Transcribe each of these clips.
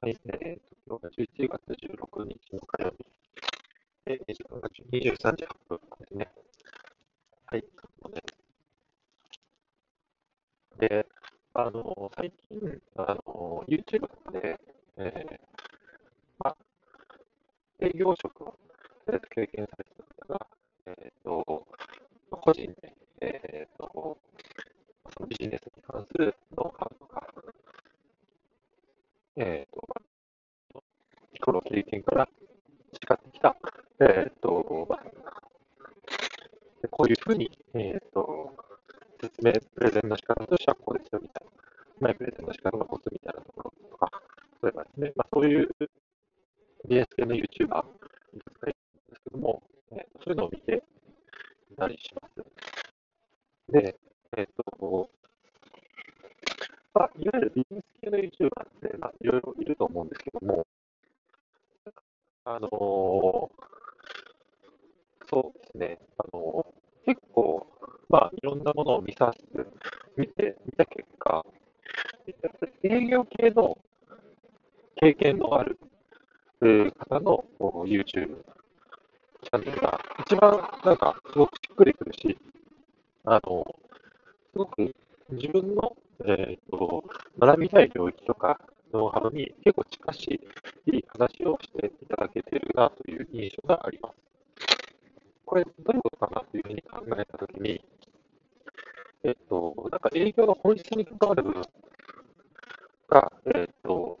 はい、えーと、今日が11月16日の火曜日、えー、時間が23時8分ですね。はい、で、であの、最近、あの、YouTube とかで、えー、まあ、営業職を、経験されてた方が、えっ、ー、と、個人で、えっ、ー、と、そのビジネスに関するノウハウとか、えっ、ー、と、日頃経験から培ってきた、えっ、と、まあ、こういうふうに、えっ、と、説明、プレゼンの仕方としてはこうですよみたいな、まあ、プレゼンの仕方のコツみたいなところとか、例えばですね、まあ、そういうビジネス系の YouTuber いくつかいるんですけども、えー、そういうのを見ていたりします。で、えっ、と、まあ、いわゆるビジネス系の YouTuber って、まあ、いろいろいると思うんですけども、あの、そうですね、あの、結構、まあ、いろんなものを見させて、見て、見た結果、やっぱり営業系の経験のある方の YouTube チャンネルが一番なんかすごくしっくりくるし、あの、すごく自分の、えーと、学びたい領域とかノウハウに結構近しい話をしていただけるなという印象があります。これ、どういうことかなというふうに考えたときに、えっ、と、なんか営業の本質に関わる部分が、えっ、と、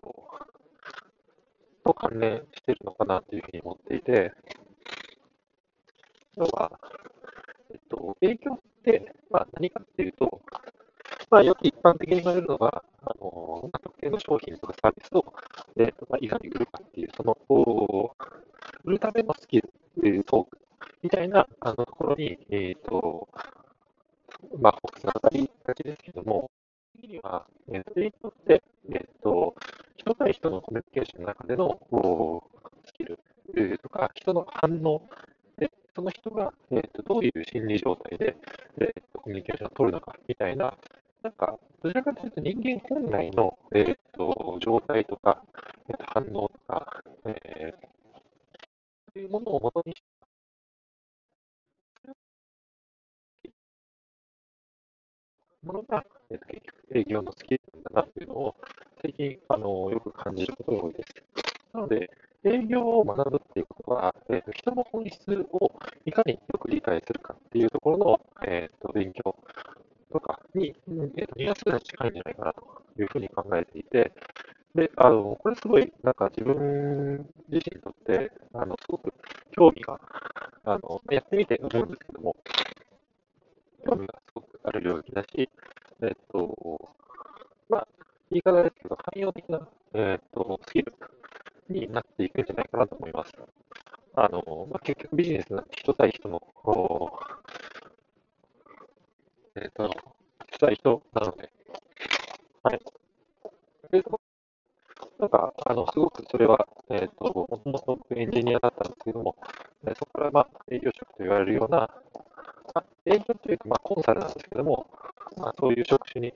と関連しているのかなというふうに思っていて、要は、えっと、営業って、まあ、何かっていうと、まあ、よく一般的に言われるのが、あの特定の商品とかサービスを、えーとまあ、いかに売るかっていう、その、売るためのスキル、トークみたいなあのところに、えっ、ー、と、まあ、フォークスが当たりがちですけども、次には、えー、それにとって、えっ、ー、と、人対人のコミュニケーションの中でのスキルとか、人の反応で、その人が、えーと、どういう心理状態で、えーと、コミュニケーションを取るのかみたいな、なんか、どちらかというと人間本来の、えーと、状態とか、えー、と反応とか、えー、いうものをもとにものが、えー、と結局営業のスキルだなっていうのを、最近あのよく感じることが多いです。なので、営業を学ぶっていうことは、えーと、人の本質をいかによく理解するかっていうところの、えーと、勉強とかに、えーと、ニュアンスが近いんじゃないかなというふうに考えていて、で、あの、これすごい、なんか自分自身にとって、あの、すごく興味が、あの、やってみて思うんですけども、興味がすごくある領域だし、えっ、と、まあ、言い方ですけど、汎用的な、えっ、と、スキルになっていくんじゃないかなと思います。あの、まあ、結局ビジネスな人対人の、えっ、と、人対人なので、はい。なんか、あの、すごくそれは、えっ、ー、と、もともとエンジニアだったんですけども、えそこから、まあ、営業職と言われるような、まあ、営業というか、まあ、コンサルなんですけども、まあ、そういう職種に、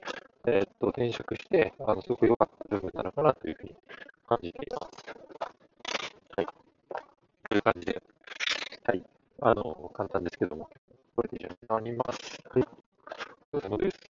えっ、ー、と、転職して、あの、すごく良かった部分なのかなというふうに感じています。はい。という感じで、はい。あの、簡単ですけども、これで以上になります。はい。お疲れ様です。